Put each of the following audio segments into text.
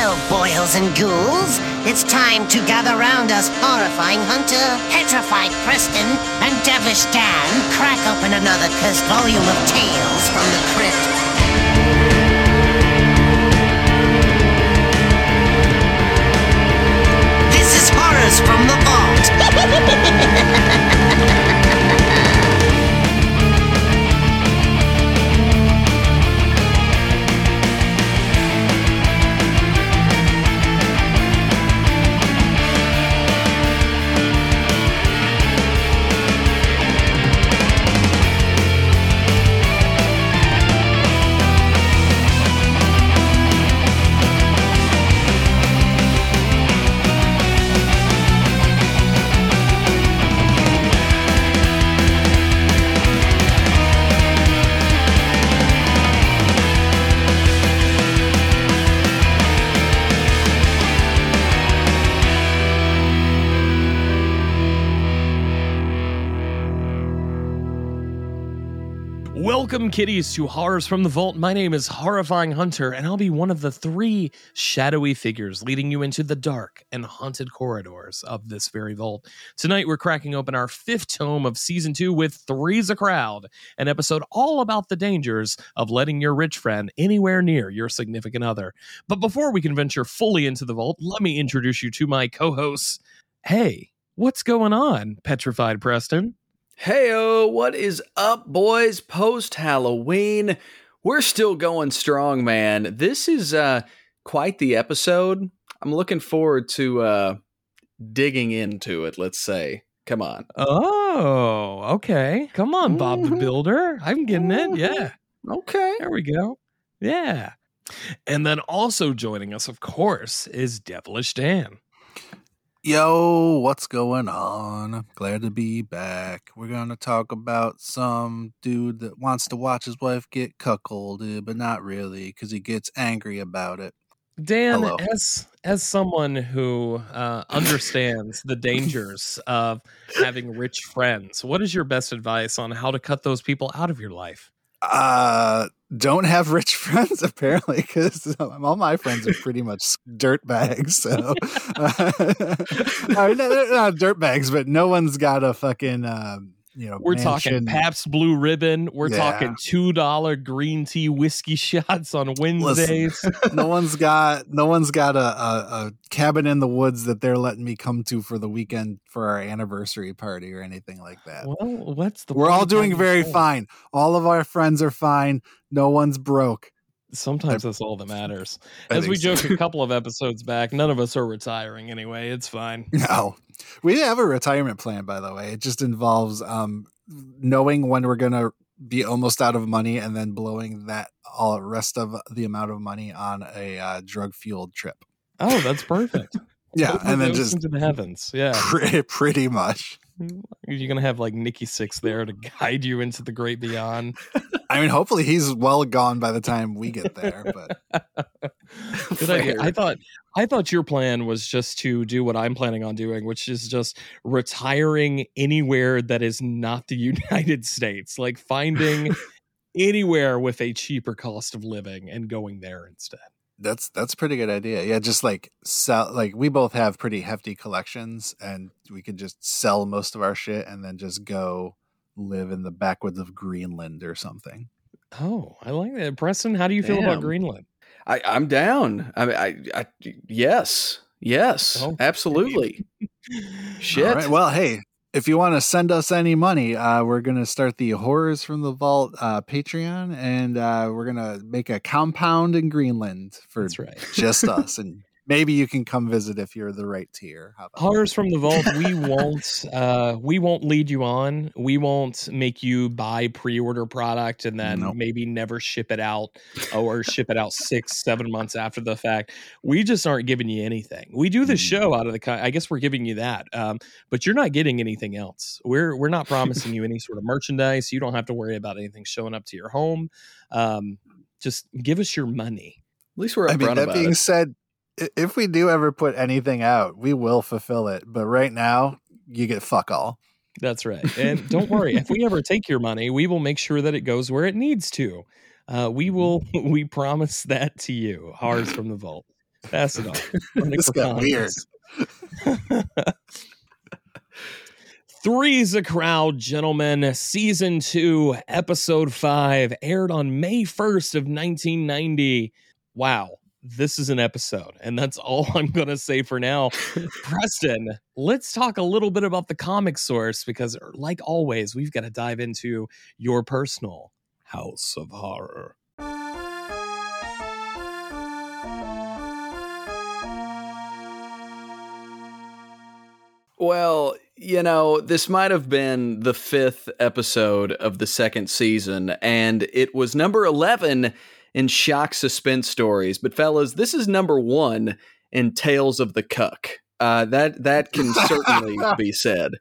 Well, boils and ghouls, it's time to gather round us horrifying Hunter, petrified Preston, and devilish Dan crack open another cursed volume of tales from the crypt. This is Horrors from the Vault. Welcome, kiddies, to Horrors from the Vault. My name is Horrifying Hunter, and I'll be one of the three shadowy figures leading you into the dark and haunted corridors of this very vault. Tonight, we're cracking open our fifth tome of season two with Three's a Crowd, an episode all about the dangers of letting your rich friend anywhere near your significant other. But before we can venture fully into the vault, let me introduce you to my co hosts. Hey, what's going on, Petrified Preston? Heyo, what is up, boys? Post Halloween. We're still going strong, man. This is uh quite the episode. I'm looking forward to uh digging into it, let's say. Come on. Oh, okay. Come on, Bob the Mhm. Builder. I'm getting it. Yeah. Okay. There we go. Yeah. And then also joining us, of course, is Devilish Dan. Yo, what's going on? Glad to be back. We're gonna talk about some dude that wants to watch his wife get cuckolded, but not really, because he gets angry about it. Dan, Hello. as as someone who uh, understands the dangers of having rich friends, what is your best advice on how to cut those people out of your life? Uh, don't have rich friends apparently, because all my friends are pretty much dirt bags. So, I mean, they're not dirt bags, but no one's got a fucking um, you know. We're talking mansion. Pabst Blue Ribbon. We're Yeah. talking two dollar green tea whiskey shots on Wednesdays. no one's got no one's got a, a, a cabin in the woods that they're letting me come to for the weekend for our anniversary party or anything like that. Well, what's the? We're all doing very fine. All of our friends are fine. No one's broke. Sometimes that's all that matters. I As we so. joked a couple of episodes back, none of us are retiring anyway. It's fine. No. We have a retirement plan, by the way. It just involves um, knowing when we're gonna be almost out of money and then blowing that all rest of the amount of money on a uh, drug fueled trip. Oh, that's perfect. Yeah, and then just into the heavens. Yeah, pretty, pretty much. You're gonna have like Nikki Sixx there to guide you into the great beyond. I mean, hopefully he's well gone by the time we get there. But Good idea. I thought I thought your plan was just to do what I'm planning on doing, which is just retiring anywhere that is not the United States, like finding anywhere with a cheaper cost of living and going there instead. That's that's a pretty good idea. Yeah, just like sell. Like we both have pretty hefty collections, and we could just sell most of our shit and then just go live in the backwoods of Greenland or something. Oh, I like that. Preston, how do you feel about Greenland? I, I'm down. I mean, I, I yes, yes, Oh, absolutely. Shit. All right. Well, hey, if you want to send us any money, uh, we're gonna start the Horrors from the Vault uh, Patreon, and uh, we're gonna make a compound in Greenland for right. just us, and maybe you can come visit if you're the right tier. How about that? Horrors from the vault. We won't. Uh, we won't lead you on. We won't make you buy pre-order product and then Nope. maybe never ship it out or ship it out six, seven months after the fact. We just aren't giving you anything. We do the Mm. show out of the. I guess we're giving you that, um, but you're not getting anything else. We're we're not promising you any sort of merchandise. You don't have to worry about anything showing up to your home. Um, just give us your money. At least we're I mean, that about being it. said, i- if we do ever put anything out, we will fulfill it. But right now, you get fuck all. That's right. And don't worry, if we ever take your money, we will make sure that it goes where it needs to. Uh, we will, we promise that to you. Horrors from the Vault. Pass it on. this got weird. Three's a Crowd, gentlemen. Season 2, Episode 5, aired on May 1st of 1990. Wow, this is an episode, and that's all I'm going to say for now. Preston, let's talk a little bit about the comic source because, er, like always, we've got to dive into your personal house of horror. Well, you know, this might have been the fifth episode of the second season, and it was number 11 in Shock SuspenStories. But, fellas, this is number one in Tales of the Cuck. Uh, that that can certainly be said.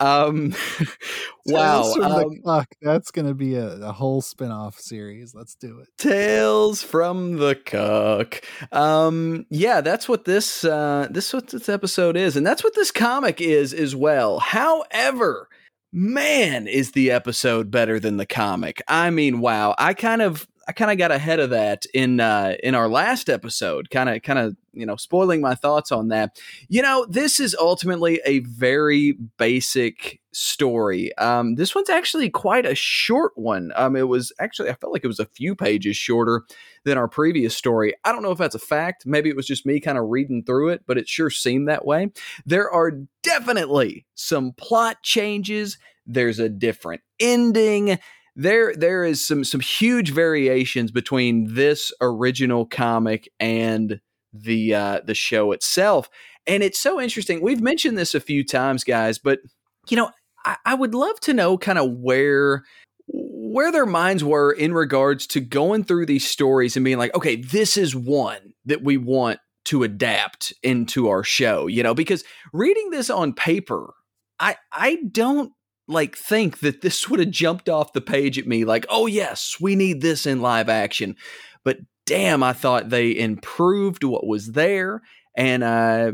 Um, wow. Um, That's going to be a, a whole spin off series. Let's do it. Tales from the Cuck. Um, yeah, that's what this, uh, this what this episode is. And that's what this comic is as well. However, man, is the episode better than the comic. I mean, wow. I kind of, I kind of got ahead of that in uh, in our last episode, kind of kind of you know spoiling my thoughts on that. You know, this is ultimately a very basic story. Um, this one's actually quite a short one. Um, it was actually I felt like it was a few pages shorter than our previous story. I don't know if that's a fact. Maybe it was just me kind of reading through it, but it sure seemed that way. There are definitely some plot changes. There's a different ending there there is some some huge variations between this original comic and the uh, the show itself, and it's so interesting. We've mentioned this a few times, guys, but you know, I, I would love to know kind of where where their minds were in regards to going through these stories and being like, okay, this is one that we want to adapt into our show, you know, because reading this on paper, I I don't like think that this would have jumped off the page at me like, "Oh yes, we need this in live action." But damn, I thought they improved what was there and uh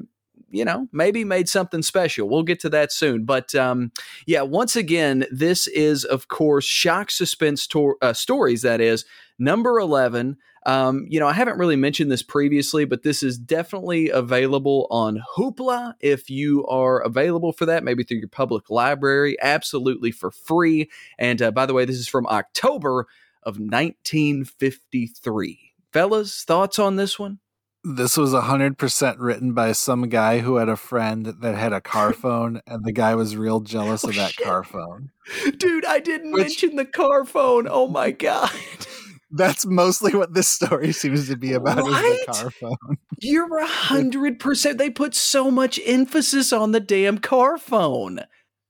you know, maybe made something special. We'll get to that soon. But um, yeah, once again, this is, of course, shock suspense to- uh, stories. That is number 11. Um, you know, I haven't really mentioned this previously, but this is definitely available on Hoopla if you are available for that, maybe through your public library, absolutely for free. And uh, by the way, this is from October of 1953. Fellas, thoughts on this one? This was 100% written by some guy who had a friend that had a car phone, and the guy was real jealous oh, of that shit. car phone. Dude, I didn't Which, mention the car phone. Oh my God. That's mostly what this story seems to be about right? is the car phone. You're a hundred percent. They put so much emphasis on the damn car phone.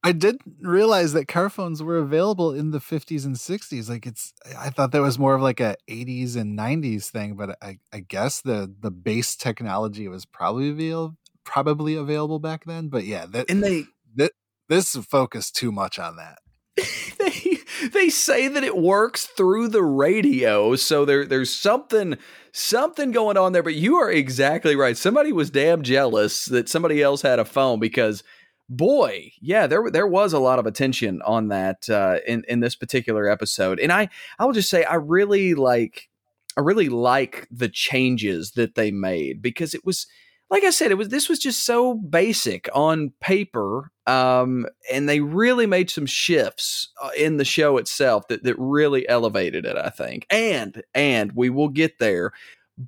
I didn't realize that car phones were available in the 50s and 60s. Like it's, I thought that was more of like a 80s and 90s thing, but I, I guess the the base technology was probably available, probably available back then. But yeah, that and they that this focused too much on that. they they say that it works through the radio, so there there's something something going on there. But you are exactly right. Somebody was damn jealous that somebody else had a phone because boy, yeah, there there was a lot of attention on that uh, in in this particular episode, and I I will just say I really like I really like the changes that they made because it was like I said, it was this was just so basic on paper, um, and they really made some shifts uh, in the show itself that that really elevated it. I think, and and we will get there,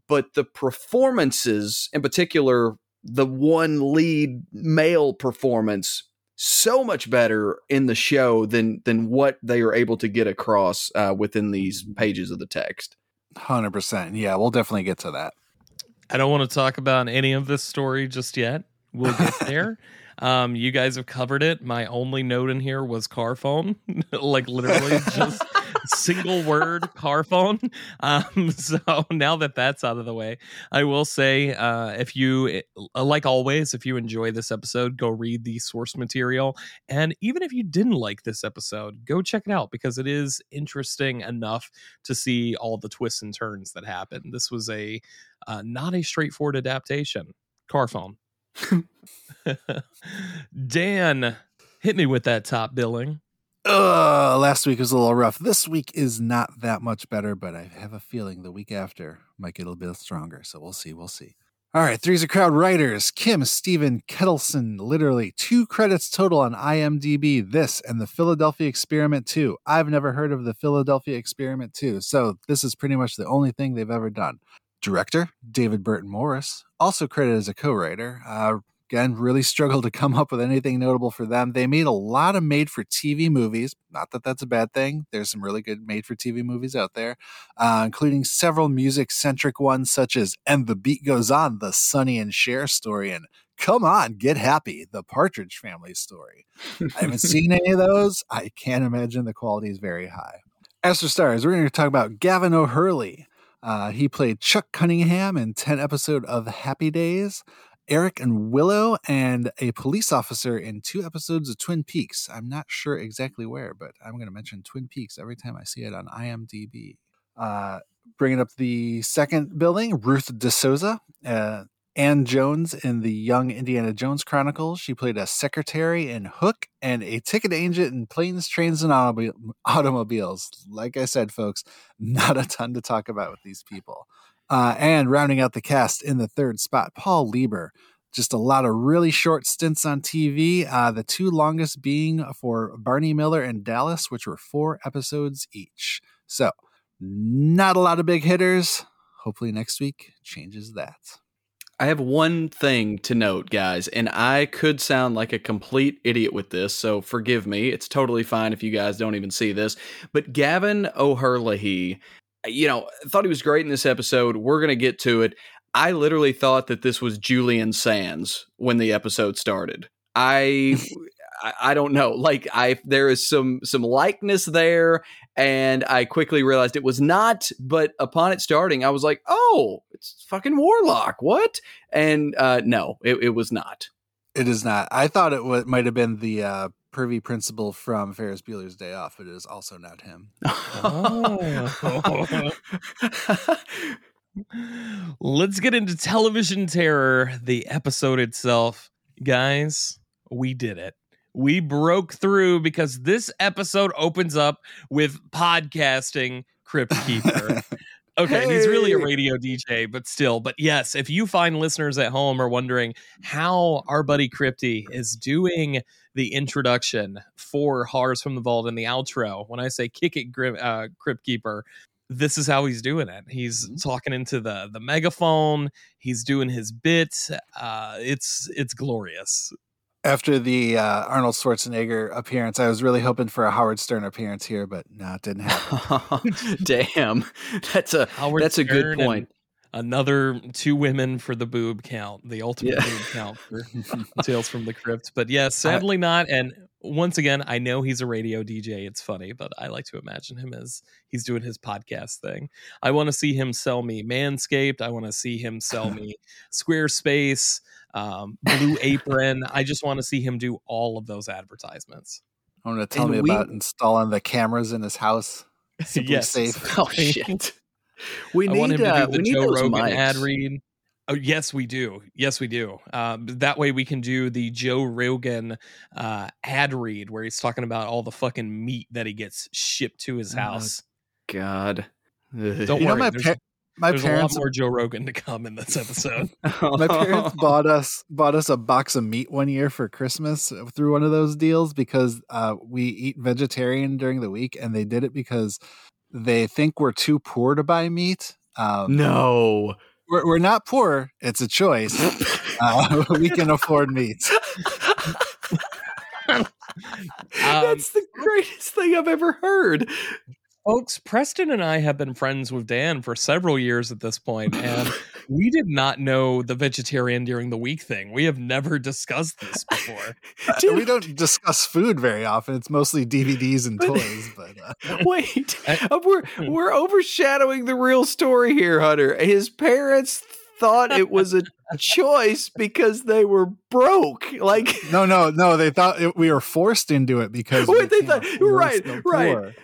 but the performances, in particular, the one lead male performance, so much better in the show than than what they are able to get across uh, within these pages of the text. Hundred percent. Yeah, we'll definitely get to that. I don't want to talk about any of this story just yet. We'll get there. um, you guys have covered it. My only note in here was car phone, like literally just single word car phone. Um, so now that that's out of the way, I will say, uh, if you uh, like always, if you enjoy this episode, go read the source material, and even if you didn't like this episode, go check it out because it is interesting enough to see all the twists and turns that happen. This was a uh, not a straightforward adaptation. Car phone. Dan, hit me with that top billing. Uh, last week was a little rough. This week is not that much better, but I have a feeling the week after might get a little bit stronger. So we'll see. We'll see. All right, Three's a Crowd writers Kim Stephen Kettleson, literally two credits total on IMDb. This and the Philadelphia Experiment 2. I've never heard of the Philadelphia Experiment 2, so this is pretty much the only thing they've ever done. Director David Burton Morris, also credited as a co writer. Uh, again, really struggled to come up with anything notable for them. They made a lot of made for TV movies. Not that that's a bad thing. There's some really good made for TV movies out there, uh, including several music centric ones such as And the Beat Goes On, the Sonny and Cher story, and Come On, Get Happy, the Partridge Family story. I haven't seen any of those. I can't imagine the quality is very high. As for stars, we're going to talk about Gavan O'Herlihy. Uh, he played Chuck Cunningham in 10 episode of Happy Days. Airk and Willow, and a police officer in two episodes of Twin Peaks. I'm not sure exactly where, but I'm going to mention Twin Peaks every time I see it on IMDb. Uh, bringing up the second building, Ruth de Sosa, uh, Ann Jones in the Young Indiana Jones Chronicles. She played a secretary in Hook and a ticket agent in Planes, Trains, and Automobiles. Like I said, folks, not a ton to talk about with these people. Uh, and rounding out the cast in the third spot, Paul Lieber. Just a lot of really short stints on TV. Uh, the two longest being for Barney Miller and Dallas, which were four episodes each. So, not a lot of big hitters. Hopefully, next week changes that. I have one thing to note, guys, and I could sound like a complete idiot with this, so forgive me. It's totally fine if you guys don't even see this. But Gavan O'Herlihy you know, thought he was great in this episode. We're going to get to it. I literally thought that this was Julian Sands when the episode started. I I don't know. Like I there is some some likeness there and I quickly realized it was not, but upon it starting I was like, "Oh, it's fucking Warlock. What?" And uh no, it, it was not. It is not. I thought it w- might have been the uh pervy principal from Ferris Bueller's Day Off, but it is also not him. Oh. Let's get into television terror, the episode itself. Guys, we did it. We broke through because this episode opens up with podcasting Crypt Keeper. Okay, hey. he's really a radio DJ, but still. But yes, if you find listeners at home are wondering how our buddy Crypty is doing the introduction for Horrors from the Vault and the outro, when I say kick it, uh, Crypt Keeper, this is how he's doing it. He's mm-hmm. talking into the the megaphone. He's doing his bit. Uh, it's it's glorious after the uh, Arnold Schwarzenegger appearance, I was really hoping for a Howard Stern appearance here, but no, it didn't happen. Damn, that's a Howard that's a good point. Another two women for the boob count, the ultimate yeah. boob count for Tales from the Crypt. But yeah, sadly not. And once again, I know he's a radio DJ. It's funny, but I like to imagine him as he's doing his podcast thing. I want to see him sell me Manscaped. I want to see him sell me Squarespace um, Blue Apron. I just want to see him do all of those advertisements. I want to tell and me we, about installing the cameras in his house. Simply yes. safe. Oh shit. We need, I want him to uh, do the Joe Rogan mics. ad read. Oh yes, we do. Yes, we do. Uh, that way we can do the Joe Rogan uh, ad read where he's talking about all the fucking meat that he gets shipped to his oh, house. Oh, God. Don't you worry. Know, my, pa- my There's parents a lot more Joe Rogan to come in this episode. my parents bought us bought us a box of meat one year for Christmas through one of those deals because uh, we eat vegetarian during the week, and they did it because they think we're too poor to buy meat. Um, no, we're, we're not poor; it's a choice. uh, we can afford meat. Um, That's the greatest thing I've ever heard. Folks, Preston and I have been friends with Dan for several years at this point, and we did not know the vegetarian during the week thing. We have never discussed this before. we don't discuss food very often. It's mostly DVDs and toys. But uh. wait, uh, we're we're overshadowing the real story here, Hunter. His parents thought it was a choice because they were broke. Like no, no, no. They thought it, we were forced into it because wait, they thought right, right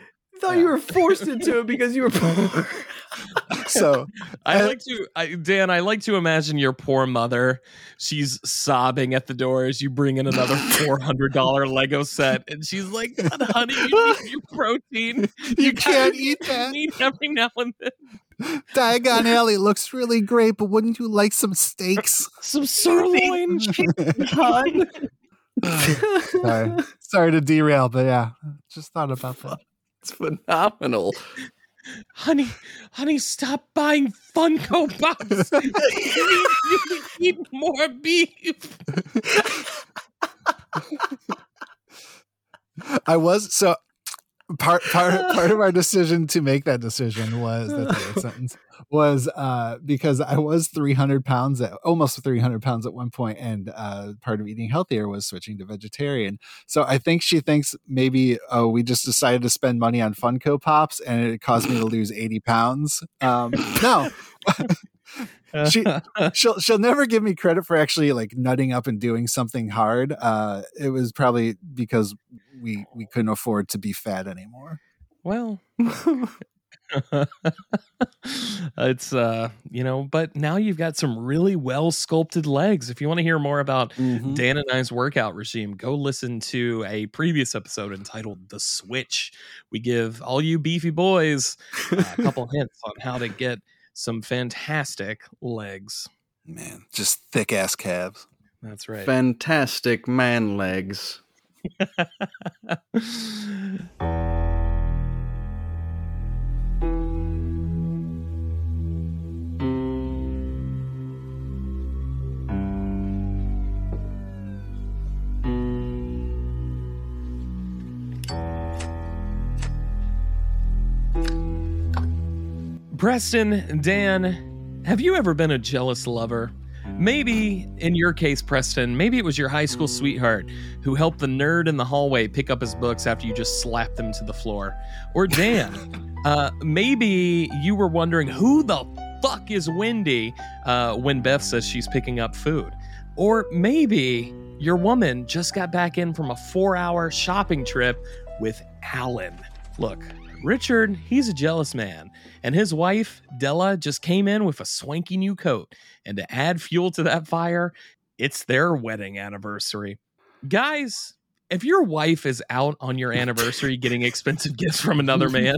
thought yeah. you were forced into it because you were poor. so I like to, I, Dan. I like to imagine your poor mother. She's sobbing at the door as you bring in another four hundred dollar Lego set, and she's like, "Honey, you need your protein. You, you can't eat that. Eat every now and then." Diagon Alley looks really great, but wouldn't you like some steaks? Some sirloin. Sorry. Sorry to derail, but yeah, just thought about that. It's phenomenal. honey, honey, stop buying Funko Pops. I need you to keep more beef. I was so part part part of our decision to make that decision was that sentence was uh because I was 300 pounds at almost 300 pounds at one point and uh part of eating healthier was switching to vegetarian so I think she thinks maybe oh we just decided to spend money on Funko Pops and it caused me to lose 80 pounds um no she she'll she'll never give me credit for actually like nutting up and doing something hard. Uh, it was probably because we we couldn't afford to be fat anymore. Well, it's uh, you know, but now you've got some really well sculpted legs. If you want to hear more about Mhm. Dan and I's workout regime, go listen to a previous episode entitled "The Switch." We give all you beefy boys uh, a couple hints on how to get some fantastic legs. Man, just thick ass calves. That's right. Fantastic man legs. Preston, Dan, have you ever been a jealous lover? Maybe, in your case, Preston, maybe it was your high school sweetheart who helped the nerd in the hallway pick up his books after you just slapped them to the floor. Or Dan, uh, maybe you were wondering who the fuck is Wendy uh, when Beth says she's picking up food. Or maybe your woman just got back in from a four hour shopping trip with Alan. Look, Richard, he's a jealous man, and his wife, Della, just came in with a swanky new coat. And to add fuel to that fire, it's their wedding anniversary. Guys, if your wife is out on your anniversary getting expensive gifts from another man,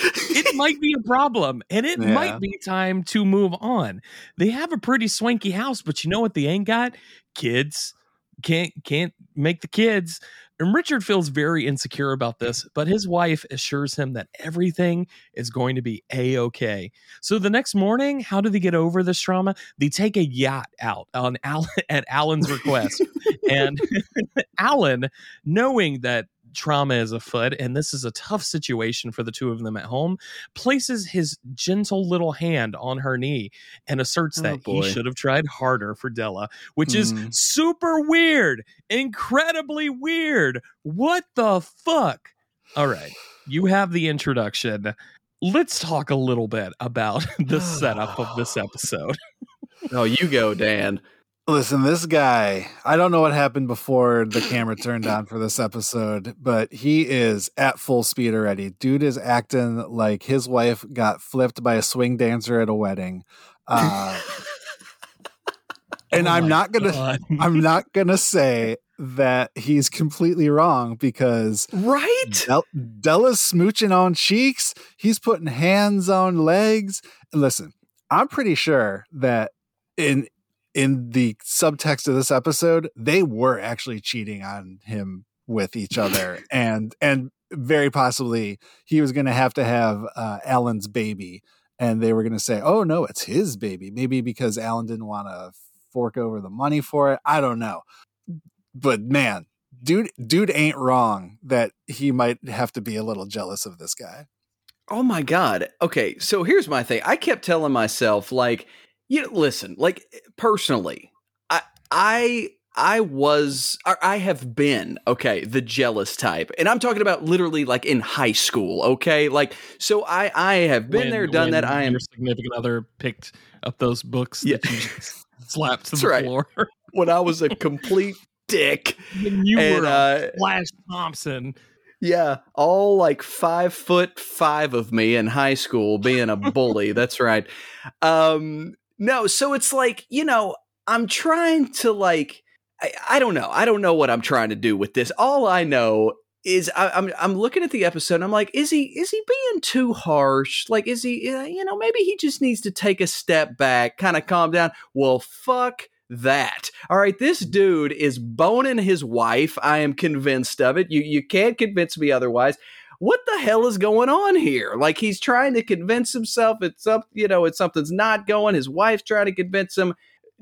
it might be a problem and it Yeah. might be time to move on. They have a pretty swanky house, but you know what they ain't got? Kids. Can't can't make the kids. And Richard feels very insecure about this, but his wife assures him that everything is going to be a okay. So the next morning, how do they get over this trauma? They take a yacht out on Alan, at Alan's request, and Alan, knowing that trauma is afoot and this is a tough situation for the two of them at home, places his gentle little hand on her knee and asserts Oh, that boy. he should have tried harder for Della, which is Mm. super weird, incredibly weird. What the fuck? All right, you have the introduction. Let's talk a little bit about the setup of this episode. Oh, you go, Dan. Listen, this guy, I don't know what happened before the camera turned on for this episode, but he is at full speed already. Dude is acting like his wife got flipped by a swing dancer at a wedding. Uh, and Oh I'm not going to I'm not going to say that he's completely wrong because Right? Del- Della's smooching on cheeks. He's putting hands on legs. And listen, I'm pretty sure that in in the subtext of this episode, they were actually cheating on him with each other, and and very possibly he was going to have to have uh, Alan's baby, and they were going to say, "Oh no, it's his baby." Maybe because Alan didn't want to fork over the money for it. I don't know, but man, dude dude ain't wrong that he might have to be a little jealous of this guy. Oh my god. Okay, so here's my thing. I kept telling myself like, you know, listen, like personally, I I I was or I have been, okay, the jealous type. And I'm talking about literally like in high school, okay? Like so I I have been When- there, done that. I am Your significant other picked up those books Yeah. that you slapped to That's the right. floor. when I was a complete dick. when you and were uh Flash Thompson. Yeah, all like five foot five of me in high school being a bully. That's right. Um, no, so it's like, you know, I'm trying to like, I, I don't know. I don't know what I'm trying to do with this. All I know is I, I'm I'm looking at the episode I'm like, is he is he being too harsh? Like, is he uh, you know maybe he just needs to take a step back, kind of calm down. Well, fuck that. All right, this dude is boning his wife. I am convinced of it. You you can't convince me otherwise. What the hell is going on here? Like he's trying to convince himself it's up, you know, it's something's not going. His wife's trying to convince him.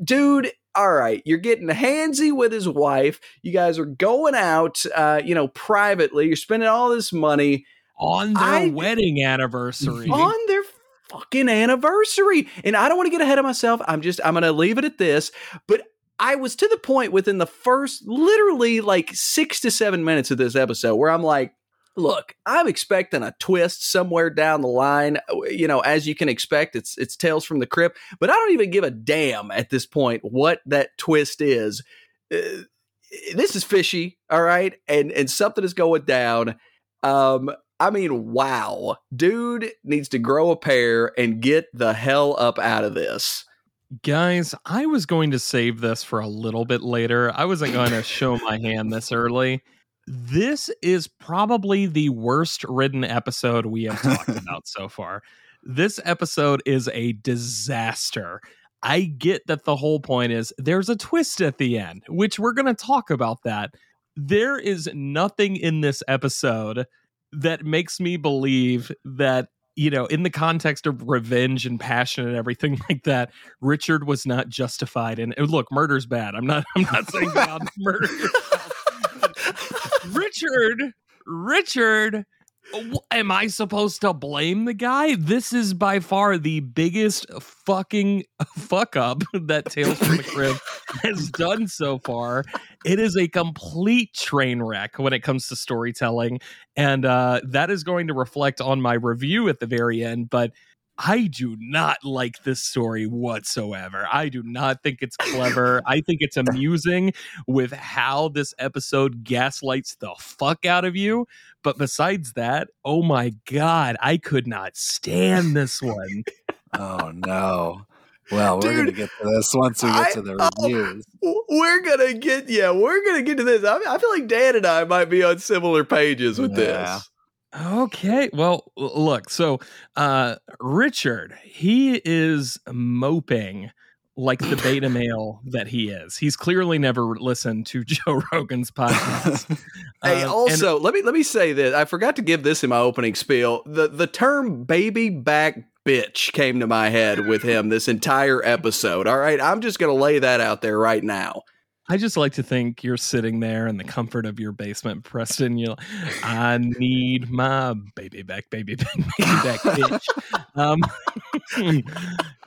Dude, all right, you're getting handsy with his wife. You guys are going out, uh, you know, privately. You're spending all this money on their I, wedding anniversary. On their fucking anniversary. And I don't want to get ahead of myself. I'm just, I'm going to leave it at this. But I was to the point within the first, literally like six to seven minutes of this episode where I'm like, look, I'm expecting a twist somewhere down the line. Uh, you know, as you can expect, it's it's Tales from the Crypt, but I don't even give a damn at this point what that twist is. Uh, this is fishy, all right, and and something is going down. Um, I mean, wow, dude needs to grow a pair and get the hell up out of this. Guys, I was going to save this for a little bit later. I wasn't going to show my hand this early this is probably the worst written episode we have talked about so far. This episode is a disaster. I get that the whole point is there's a twist at the end, which we're going to talk about that. There is nothing in this episode that makes me believe that you know, in the context of revenge and passion and everything like that, Richard was not justified. And look, murder's bad. I'm not. I'm not saying about murder. Richard, Richard, am I supposed to blame the guy? This is by far the biggest fucking fuck up that Tales from the Crypt has done so far. It is a complete train wreck when it comes to storytelling, and uh, that is going to reflect on my review at the very end. But I do not like this story whatsoever. I do not think it's clever. I think it's amusing with how this episode gaslights the fuck out of you. But besides that, oh my God, I could not stand this one. oh no. Well, we're gonna get to this once we get I, to the reviews. Oh, we're gonna get yeah, we're gonna get to this. I, I, feel like Dan and I might be on similar pages with yeah. this. Okay. Well, look, so uh Richard, he is moping like the beta male that he is. He's clearly never listened to Joe Rogan's podcast. hey, uh, also, and- let me let me say this. I forgot to give this in my opening spiel. The the term baby back bitch came to my head with him this entire episode. All right, I'm just going to lay that out there right now. I just like to think you're sitting there in the comfort of your basement, Preston. You, I need my baby back, baby back, baby back, bitch. Um,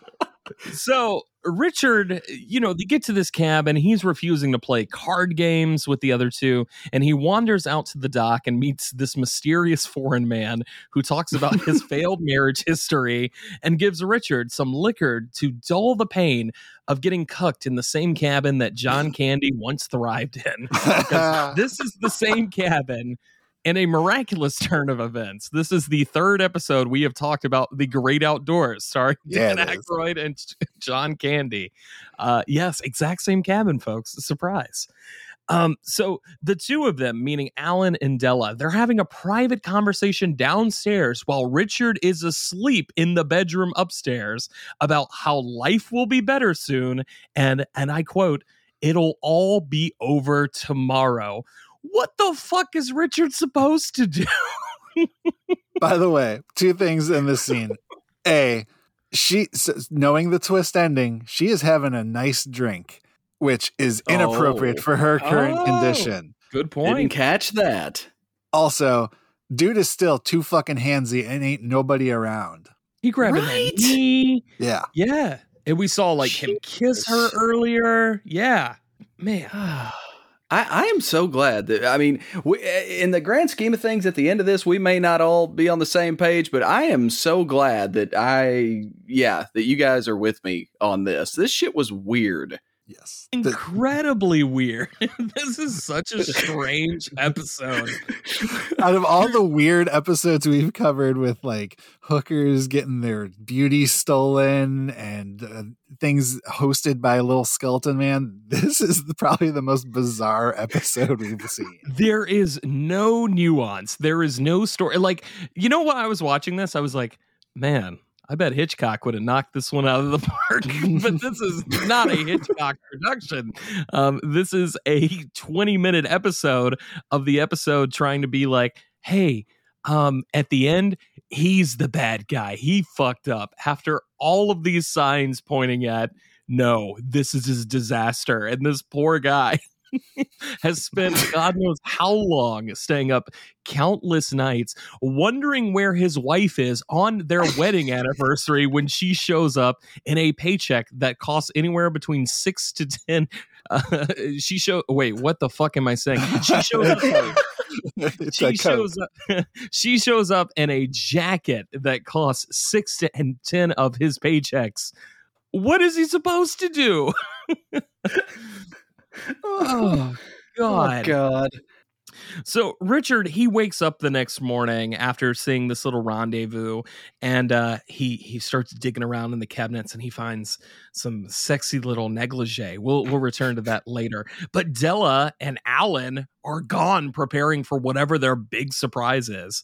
so Richard, you know, they get to this cabin. He's refusing to play card games with the other two, and he wanders out to the dock and meets this mysterious foreign man who talks about his failed marriage history and gives Richard some liquor to dull the pain of getting cucked in the same cabin that John Candy once thrived in. this is the same cabin in a miraculous turn of events, this is the third episode we have talked about the great outdoors, starring Dan Aykroyd and John Candy. Uh, yes, exact same cabin, folks. Surprise. Um, so the two of them, meaning Alan and Della, they're having a private conversation downstairs while Richard is asleep in the bedroom upstairs about how life will be better soon, and and I quote, "It'll all be over tomorrow." What the fuck is Richard supposed to do? By the way, two things in this scene. A, she knowing the twist ending, she is having a nice drink, which is oh. inappropriate oh. for her current oh. condition. Good point. Didn't catch that. Also, dude is still too fucking handsy and ain't nobody around. He grabbed right? knee. Yeah. Yeah. And we saw like him kiss her earlier. Yeah. Man. I, I, am so glad that I mean, we, eh, in the grand scheme of things, at the end of this, we may not all be on the same page, but I am so glad that I, yeah, that you guys are with me on this. This shit was weird. Yes. The- incredibly weird. this is such a strange episode. out of all the weird episodes we've covered with like hookers getting their beauty stolen and uh, things hosted by a little skeleton man, this is the, probably the most bizarre episode we've seen. There is no nuance. There is no story. Like, you know what? I was watching this, I was like, man, I bet Hitchcock would have knocked this one out of the park. but this is not a Hitchcock production. Um, this is a 20 minute episode of the episode trying to be like, hey, um, at the end, he's the bad guy. He fucked up after all of these signs pointing at, no, this is his disaster. And this poor guy has spent God knows how long staying up countless nights wondering where his wife is on their wedding anniversary when she shows up in a paycheck that costs anywhere between six to ten. Uh, she show wait, what the fuck am I saying? She shows up. She shows up. she shows up in a jacket that costs six to and ten of his paychecks. What is he supposed to do? oh God. Oh God. So Richard, he wakes up the next morning after seeing this little rendezvous, and uh, he he starts digging around in the cabinets, and he finds some sexy little negligee. We'll we'll return to that later. But Della and Alan are gone, preparing for whatever their big surprise is.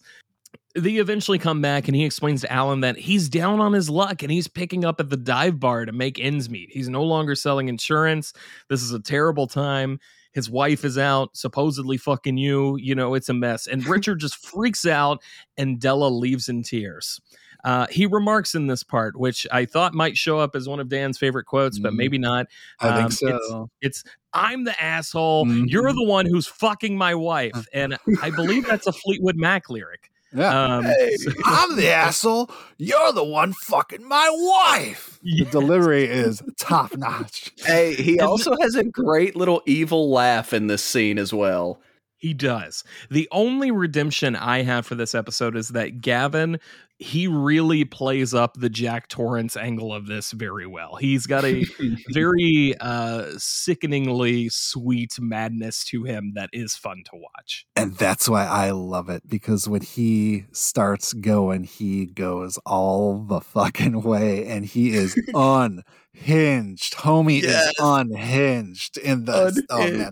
They eventually come back, and he explains to Alan that he's down on his luck, and he's picking up at the dive bar to make ends meet. He's no longer selling insurance. This is a terrible time his wife is out supposedly fucking you you know it's a mess and richard just freaks out and della leaves in tears uh, he remarks in this part which i thought might show up as one of dan's favorite quotes but Mhm. maybe not I think Um, so. it's- it's i'm the asshole Mhm. you're the one who's fucking my wife and i believe that's a fleetwood mac lyric yeah. um, Hey. so- I'm the asshole. You're the one fucking my wife. Yeah. The delivery is top notch. Hey, he And- also has a great little evil laugh in this scene as well. He does. The only redemption I have for this episode is that Gavan, he really plays up the Jack Torrance angle of this very well. He's got a very uh sickeningly sweet madness to him that is fun to watch. And that's why I love it because when he starts going, he goes all the fucking way and he is unhinged. Homie Yes. is unhinged in the oh man.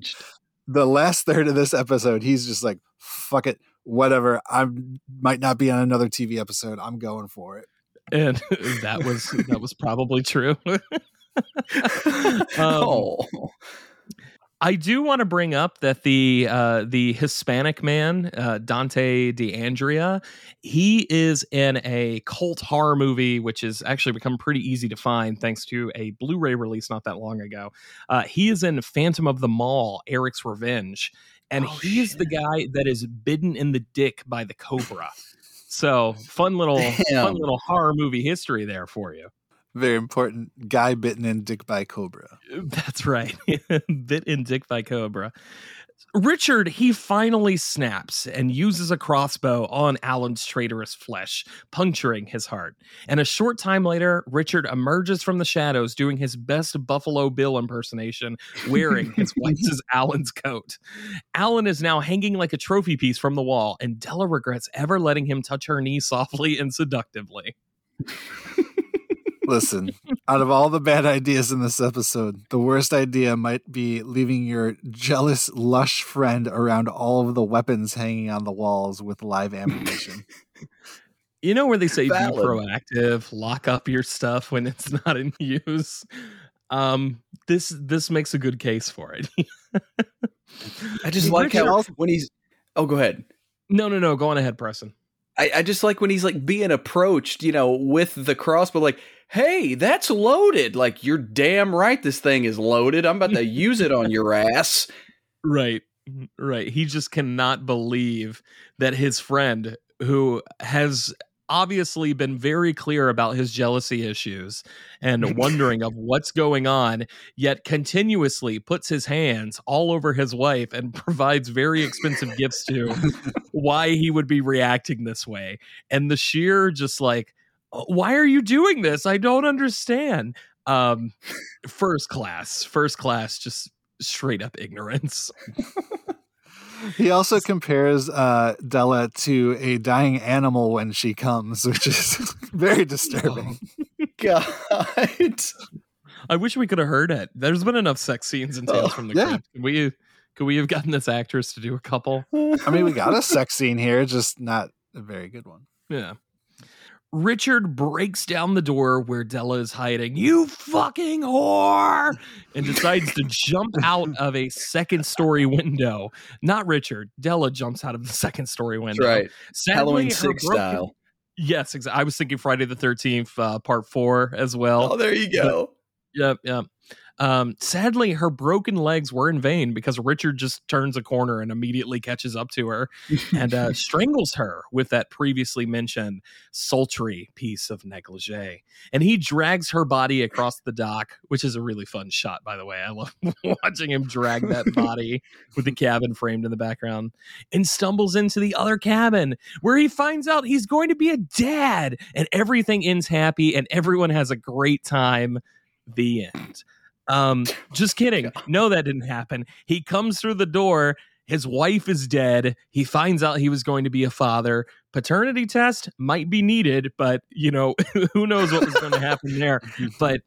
The last third of this episode, he's just like, fuck it, whatever. I might not be on another TV episode. I'm going for it. And that was that was probably true. Um, oh, I do want to bring up that the uh, the Hispanic man uh, Dante DeAndrea, he is in a cult horror movie, which has actually become pretty easy to find thanks to a Blu-ray release not that long ago. Uh, he is in Phantom of the Mall, Eric's Revenge, and Oh, he is the guy that is bitten in the dick by the cobra. So fun little fun little horror movie history there for you. Very important. Guy bitten in dick by cobra. That's right. Bit in dick by Cobra. Richard, he finally snaps and uses a crossbow on Alan's traitorous flesh, puncturing his heart. And a short time later, Richard emerges from the shadows doing his best Buffalo Bill impersonation, wearing his wife's Alan's coat. Alan is now hanging like a trophy piece from the wall, and Della regrets ever letting him touch her knee softly and seductively. Listen, out of all the bad ideas in this episode, the worst idea might be leaving your jealous, lush friend around all of the weapons hanging on the walls with live ammunition. You know where they say Valid. be proactive, lock up your stuff when it's not in use. Um, this this makes a good case for it. I just like Richard- how when he's. Oh, go ahead. no, no, no. Go on ahead, Preston. I, I just like when he's like being approached, you know, with the crossbow, like, hey, that's loaded. Like, you're damn right this thing is loaded. I'm about to use it on your ass. Right, right. He just cannot believe that his friend, who has obviously been very clear about his jealousy issues and wondering of what's going on, yet continuously puts his hands all over his wife and provides very expensive gifts to why he would be reacting this way. And the sheer just like, "Uh, why are you doing this? I don't understand. Um, first class, first class, just straight up ignorance. He also compares uh, Della to a dying animal when she comes, which is very disturbing. God. I wish we could have heard it. There's been enough sex scenes in Tales Oh, from the yeah. Crypt. Could we could we have gotten this actress to do a couple? I mean, we got a sex scene here, just not a very good one. Yeah. Richard breaks down the door where Della is hiding. You fucking whore! And decides to jump out of a second story window. Not Richard. Della jumps out of the second story That's window. right. Sadly, Halloween 6 broken- style. Yes, exactly. I was thinking Friday the 13th, uh, part four as well. Oh, there you go. Yep, yep. Um, sadly, her broken legs were in vain because Richard just turns a corner and immediately catches up to her and uh, strangles her with that previously mentioned sultry piece of negligee. And he drags her body across the dock, which is a really fun shot, by the way. I love watching him drag that body with the cabin framed in the background and stumbles into the other cabin where he finds out he's going to be a dad and everything ends happy and everyone has a great time. The end. Um, just kidding. No, that didn't happen. He comes through the door. His wife is dead. He finds out he was going to be a father. Paternity test might be needed, but you know, who knows what was going to happen there. But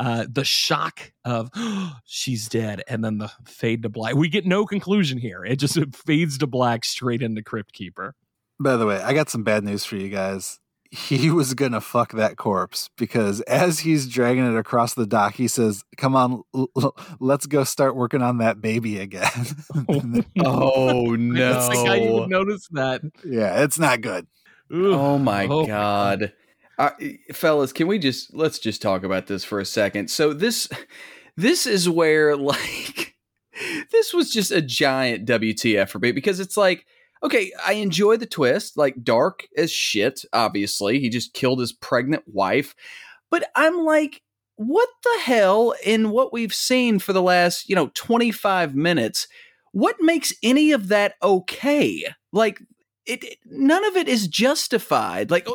uh, the shock of she's dead and then the fade to black. We get no conclusion here. It just it fades to black straight into Crypt Keeper. By the way, I got some bad news for you guys. He was gonna fuck that corpse because as he's dragging it across the dock, he says, "Come on, l- l- let's go start working on that baby again." And then- Oh, That's the guy you would notice that. yeah, it's not good. Ooh. Oh, my Oh. God. Uh, fellas, can we just let's just talk about this for a second? So this this is where like this was just a giant WTF for me because it's like okay, I enjoy the twist, like dark as shit, obviously. He just killed his pregnant wife. But I'm like, what the hell in what we've seen for the last, you know, 25 minutes? What makes any of that okay? Like, it, it- none of it is justified. Like,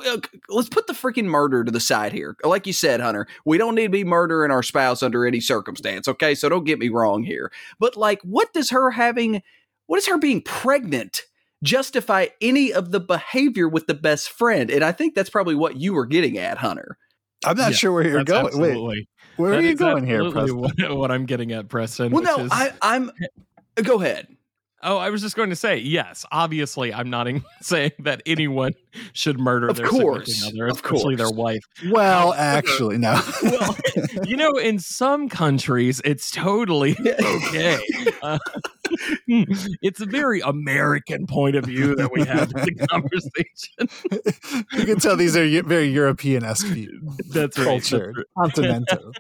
let's put the freaking murder to the side here. Like you said, Hunter, we don't need to be murdering our spouse under any circumstance. Okay, so don't get me wrong here. But like, what does her having, what does her being pregnant justify any of the behavior with the best friend? And I think that's probably what you were getting at, Hunter. I'm not Yeah, sure where you're That's going. Wait, where that are you going here, Preston? What, what I'm getting at, Preston. Well, no, is- I, I'm. Go ahead. Oh, I was just going to say, yes, obviously, I'm not in- saying that anyone should murder Of their course, significant other, of especially course. their wife. Well, However- actually, no. Well, you know, in some countries, it's totally okay. Uh, it's a very American point of view that we have in the conversation. you can tell these are very European-esque people. That's right. that's Culture, right. continental.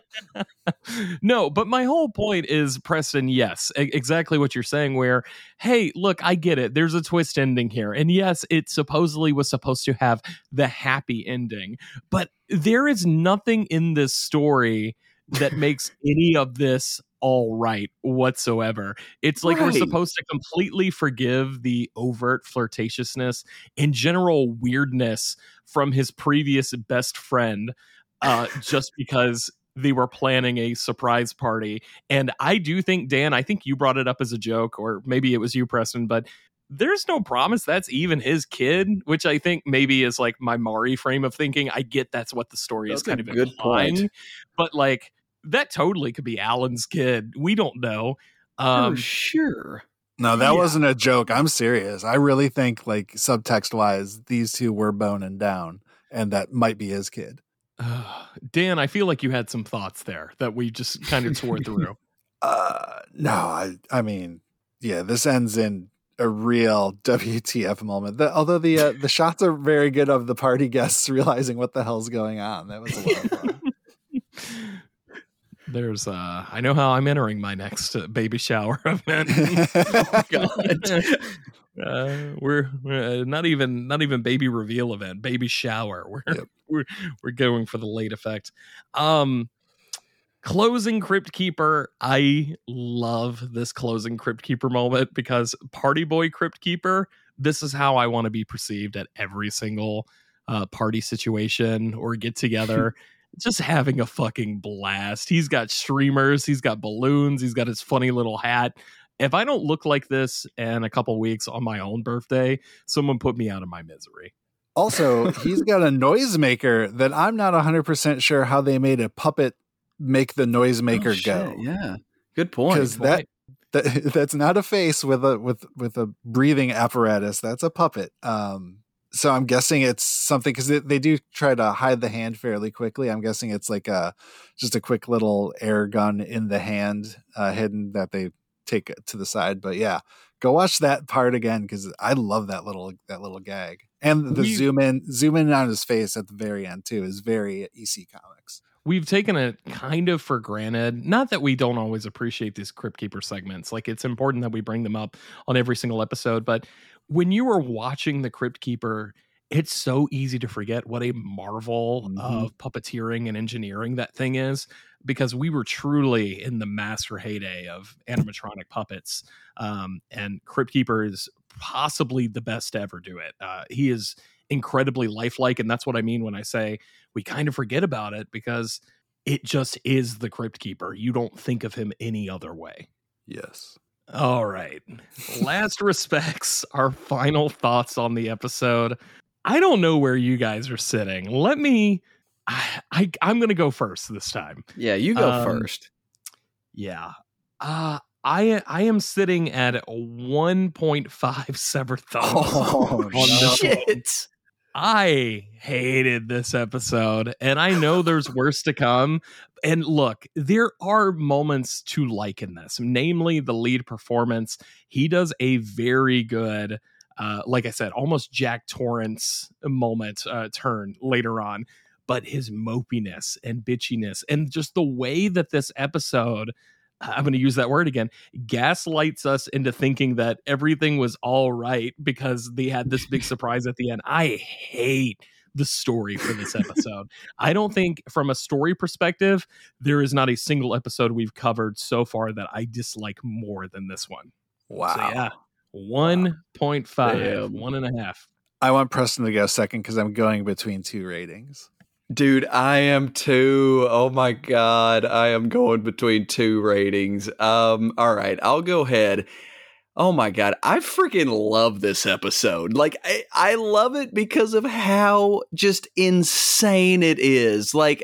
no, but my whole point is, Preston, yes, exactly what you're saying. Where, hey, look, I get it. There's a twist ending here. And yes, it supposedly was supposed to have the happy ending, but there is nothing in this story that makes any of this all right whatsoever. It's like we're supposed to completely forgive the overt flirtatiousness and general weirdness from his previous best friend uh, just because they were planning a surprise party. And I do think, Dan, I think you brought it up as a joke, or maybe it was you, Preston, but there's no promise that's even his kid, which I think maybe is like my Mari frame of thinking. I get that's what the story is That's a kind of good implying, point. but like that totally could be Alan's kid. We don't know. Um, For sure. No, that Yeah. wasn't a joke. I'm serious. I really think, like subtext wise, these two were boning down, and that might be his kid. Dan, I feel like you had some thoughts there that we just kind of tore through. Uh, no, I, I mean, yeah, this ends in a real WTF moment. The, although the uh, the shots are very good of the party guests realizing what the hell's going on. That was a lot of fun. There's, uh, I know how I'm entering my next uh, baby shower event. God. uh, we're, we're uh, not even not even baby reveal event, baby shower. We're Yep. we're we're going for the late effect. Um, closing Crypt Keeper. I love this closing Crypt Keeper moment because Party Boy Crypt Keeper. This is how I want to be perceived at every single uh, party situation or get together. Just having a fucking blast. He's got streamers, he's got balloons, he's got his funny little hat. If I don't look like this in a couple weeks on my own birthday, someone put me out of my misery. Also, he's got a noisemaker that I'm not 100% sure how they made a puppet make the noisemaker Oh, go. Yeah. Good point. Because that, that that's not a face with a with with a breathing apparatus. That's a puppet. Um so I'm guessing it's something because they, they do try to hide the hand fairly quickly. I'm guessing it's like a just a quick little air gun in the hand uh, hidden that they take to the side. But yeah, go watch that part again because I love that little that little gag and the We- zoom in zoom in on his face at the very end too is very EC Comics. We've taken it kind of for granted. Not that we don't always appreciate these Crypt Keeper segments. Like it's important that we bring them up on every single episode. But when you are watching the Crypt Keeper, it's so easy to forget what a marvel Mhm. of puppeteering and engineering that thing is because we were truly in the master heyday of animatronic puppets. Um, and Crypt Keeper is possibly the best to ever do it. Uh, he is incredibly lifelike. And that's what I mean when I say we kind of forget about it because it just is the Crypt Keeper. You don't think of him any other way. Yes. All right. Last respects, our final thoughts on the episode. I don't know where you guys are sitting. Let me. I, I I'm gonna go first this time. yeah, you go Um, first. Yeah. Uh I I am sitting at 1.5 severed thumbs. Oh, on this one. Shit. I hated this episode, and I know there's worse to come. And look, there are moments to like in this, namely the lead performance. He does a very good, uh, like I said, almost Jack Torrance moment uh, turn later on. But his mopiness and bitchiness, and just the way that this episode, I'm going to use that word again, gaslights us into thinking that everything was all right because they had this big surprise at the end. I hate the story for this episode. I don't think, from a story perspective, there is not a single episode we've covered so far that I dislike more than this one. Wow. So, yeah, 1.5, Damn. one and a half. I want Preston to go second because I'm going between two ratings. Dude, I am too. Oh my god, I am going between two ratings. Um, all right, I'll go ahead. Oh my god, I freaking love this episode. Like I, I love it because of how just insane it is. Like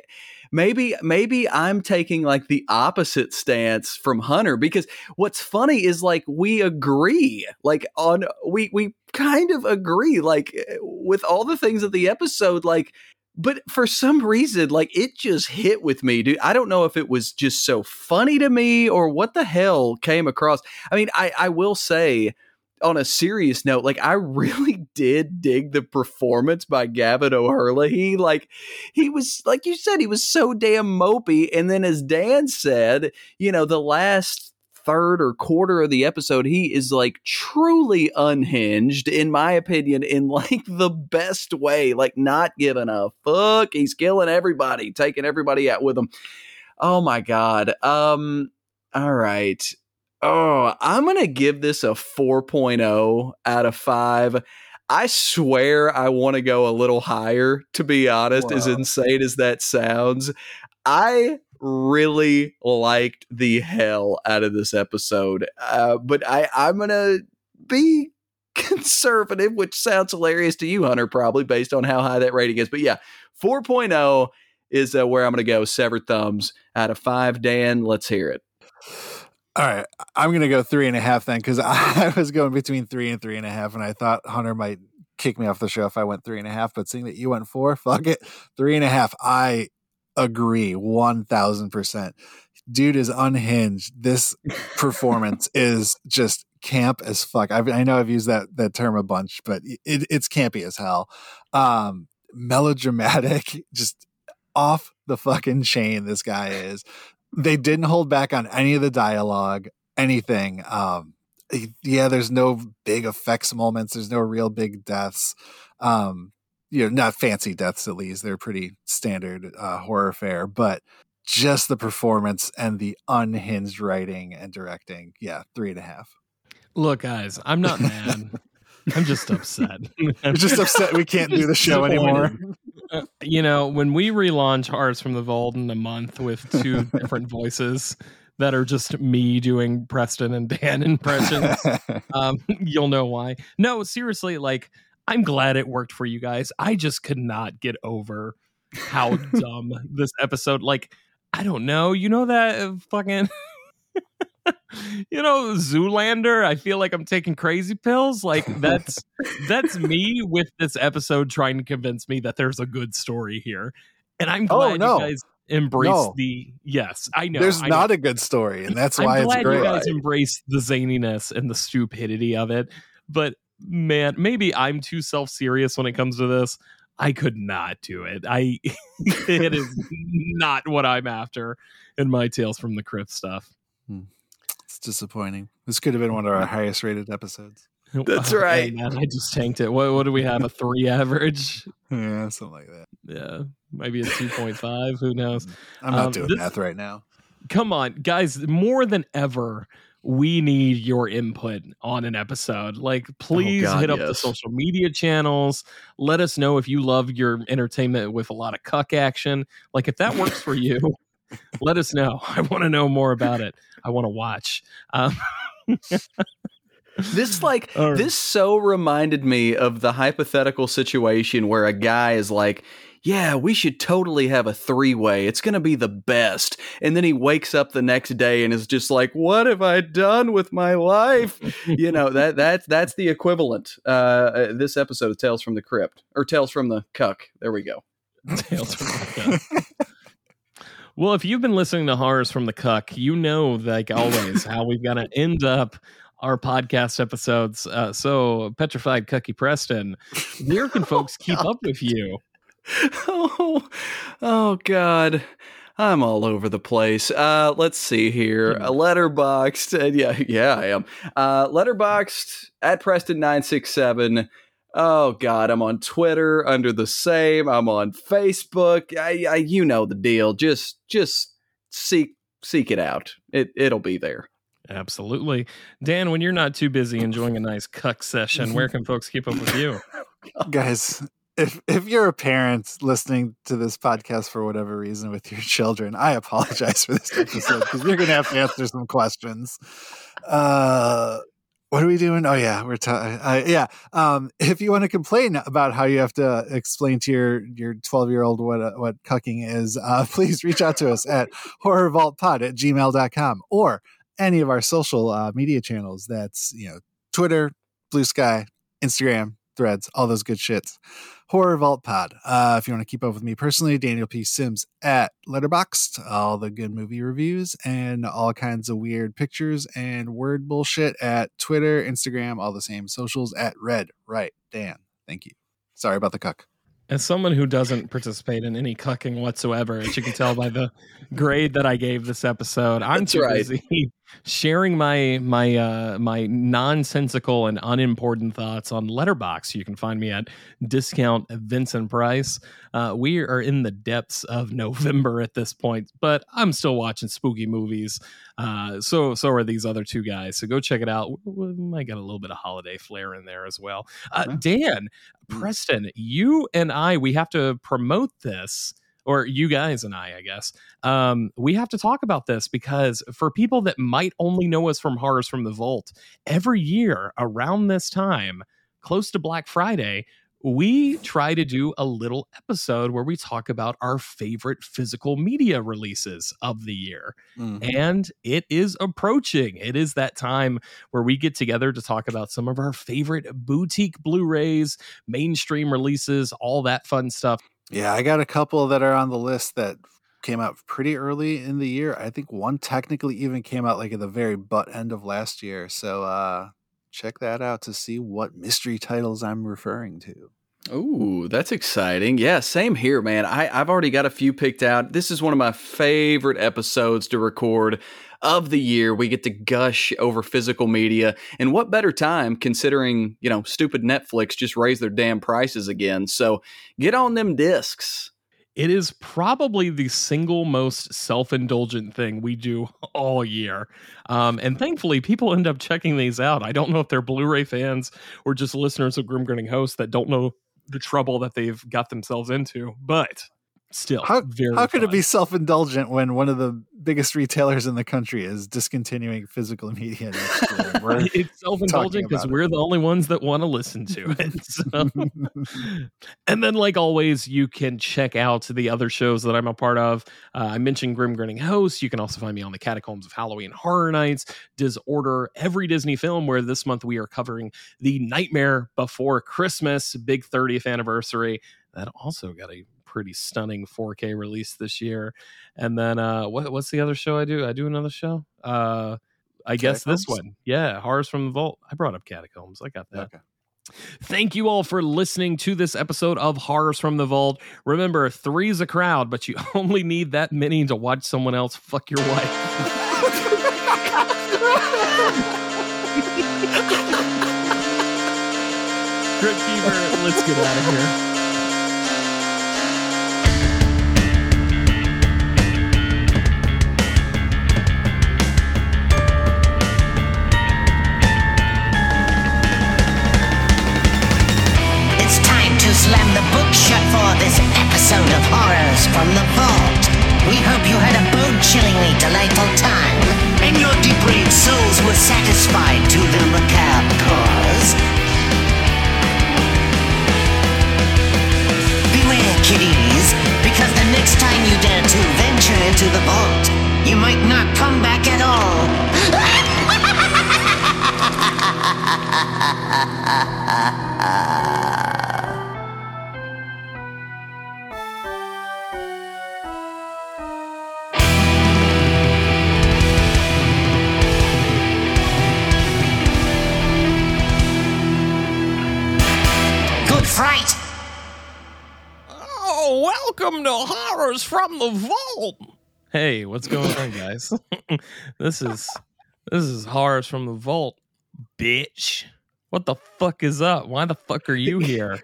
maybe maybe I'm taking like the opposite stance from Hunter because what's funny is like we agree. Like on we we kind of agree like with all the things of the episode like but for some reason, like it just hit with me, dude. I don't know if it was just so funny to me or what the hell came across. I mean, I, I will say, on a serious note, like I really did dig the performance by Gavan O'Herlihy. Like he was, like you said, he was so damn mopey. And then, as Dan said, you know, the last third or quarter of the episode, he is like truly unhinged, in my opinion, in like the best way, like not giving a fuck. He's killing everybody, taking everybody out with him. Oh my god. Um, all right. Oh, I'm gonna give this a 4.0 out of five. I swear I want to go a little higher, to be honest, as insane as that sounds. I really liked the hell out of this episode. Uh, but I, I'm going to be conservative, which sounds hilarious to you, Hunter, probably based on how high that rating is. But yeah, 4.0 is uh, where I'm going to go. Severed thumbs out of five. Dan, let's hear it. All right, I'm gonna go three and a half then because I was going between three and three and a half, and I thought Hunter might kick me off the show if I went three and a half. But seeing that you went four, fuck it, three and a half. I agree, one thousand percent. Dude is unhinged. This performance is just camp as fuck. I've, I know I've used that that term a bunch, but it, it's campy as hell. Um, melodramatic, just off the fucking chain. This guy is they didn't hold back on any of the dialogue, anything. Um, yeah, there's no big effects moments. There's no real big deaths. Um, you know, not fancy deaths at least. They're pretty standard uh, horror fare, but just the performance and the unhinged writing and directing. Yeah, three and a half. Look, guys, I'm not mad. I'm just upset. We're just upset we can't do the show anymore. Uh, you know, when we relaunch Horrors from the Vault in a month with two different voices that are just me doing Preston and Dan impressions, um, you'll know why. No, seriously, like I'm glad it worked for you guys. I just could not get over how dumb this episode. Like, I don't know. You know that uh, fucking. you know zoolander i feel like i'm taking crazy pills like that's that's me with this episode trying to convince me that there's a good story here and i'm Oh, glad no. you guys embrace No. the yes i know There's I know. not a good story, and that's I'm why it's great. you guys embrace the zaniness and the stupidity of it. But man, maybe I'm too self serious when it comes to this. I could not do it. I it is not what I'm after in my Tales from the Crypt stuff. It's disappointing. This could have been one of our highest rated episodes. That's Oh, right. man, I just tanked it. What what do we have? A three average? Yeah, something like that. Yeah, maybe a two point five. Who knows? I'm not Um, doing this- math right now. come on guys more than ever we need your input on an episode. Like please God, hit up the social media channels. Let us know if you love your entertainment with a lot of cuck action. Like if that works for you let us know. I want to know more about it. I want to watch. Um, This like right. this so reminded me of the hypothetical situation where a guy is like, "Yeah, we should totally have a three-way. It's going to be the best." And then he wakes up the next day and is just like, "What have I done with my life?" you know, that that's that's the equivalent. Uh, uh this episode of Tales from the Crypt or Tales from the Cuck. There we go. Tales from the Cuck. Well, if you've been listening to horrors from the cuck, you know, like always, how we've got to end up our podcast episodes. Uh, so, petrified Cucky Preston, where can folks keep up with you? Oh, oh God. I'm all over the place. Uh, let's see here. Hmm. A Letterboxd. Uh, yeah, yeah, I am. Uh, Letterboxd at Preston967. Oh God, I'm on Twitter under the same. I'm on Facebook. I, I you know the deal. Just just seek seek it out. It it'll be there. Absolutely. Dan, when you're not too busy enjoying a nice cuck session, where can folks keep up with you? Guys, if if you're a parent listening to this podcast for whatever reason with your children, I apologize for this episode because you're going to have to answer some questions. Uh, what are we doing? Oh yeah, we're yeah. Um, if you want to complain about how you have to explain to your your 12 year old what uh, what cucking is, uh, please reach out to us at horrorvaultpod at gmail.com or any of our social uh, media channels. That's you know Twitter, Blue Sky, Instagram, Threads, all those good shits. Horror Vault Pod. Uh, if you want to keep up with me personally, Daniel P. Sims at Letterboxd, all the good movie reviews and all kinds of weird pictures and word bullshit at Twitter, Instagram, all the same socials at Red Right Dan. Thank you. Sorry about the cuck. As someone who doesn't participate in any cucking whatsoever, as you can tell by the grade that I gave this episode, I'm That's too right. busy sharing my my uh, my nonsensical and unimportant thoughts on Letterboxd. You can find me at discount Vincent Price. Uh, we are in the depths of November at this point, but I'm still watching spooky movies. Uh, so so are these other two guys. So go check it out. We might get a little bit of holiday flair in there as well. Uh, Dan, Mm. Preston, you and I, we have to promote this, or you guys and I, I guess. Um, we have to talk about this because for people that might only know us from Horrors from the Vault, every year around this time, close to Black Friday, we try to do a little episode where we talk about our favorite physical media releases of the year and it is approaching. It is that time where we get together to talk about some of our favorite boutique Blu-rays, mainstream releases, all that fun stuff. Yeah, I got a couple that are on the list that came out pretty early in the year. I think one technically even came out like at the very butt end of last year. So uh check that out to see what mystery titles I'm referring to. Ooh, that's exciting. Yeah, same here, man. I, I've already got a few picked out. This is one of my favorite episodes to record of the year. We get to gush over physical media. And what better time considering, you know, stupid Netflix just raised their damn prices again. So get on them discs. It is probably the single most self-indulgent thing we do all year. Um, and thankfully, people end up checking these out. I don't know if they're Blu-ray fans or just listeners of Grim Grinning Host that don't know the trouble that they've got themselves into, but still, How, very how could it be self indulgent when one of the biggest retailers in the country is discontinuing physical media next year? we're- it's self-indulgent because we're the only ones that want to listen to it. So. and then, like always, you can check out the other shows that I'm a part of. Uh, I mentioned Grim Grinning Host. You can also find me on the Catacombs of Halloween Horror Nights, Disorder, every Disney film. Where this month we are covering the Nightmare Before Christmas, big 30th anniversary. That also got a pretty stunning 4K release this year. And then, uh, what, what's the other show I do? I do another show. Uh, I guess this one. Yeah, Horrors from the Vault. I brought up Catacombs. I got that. Okay. Thank you all for listening to this episode of Horrors from the Vault. Remember, three's a crowd, but you only need that many to watch someone else fuck your wife. Crypt Keeper, let's get out of here. The Vault. Hey, what's going on, guys? this is this is Horrors from the Vault, bitch. What the fuck is up? Why the fuck are you here?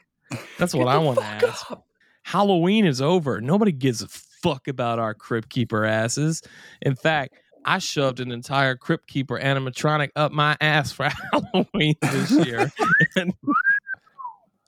That's what I want to ask. up. Halloween is over. Nobody gives a fuck about our Crypt Keeper asses. In fact, I shoved an entire Crypt Keeper animatronic up my ass for Halloween this year. and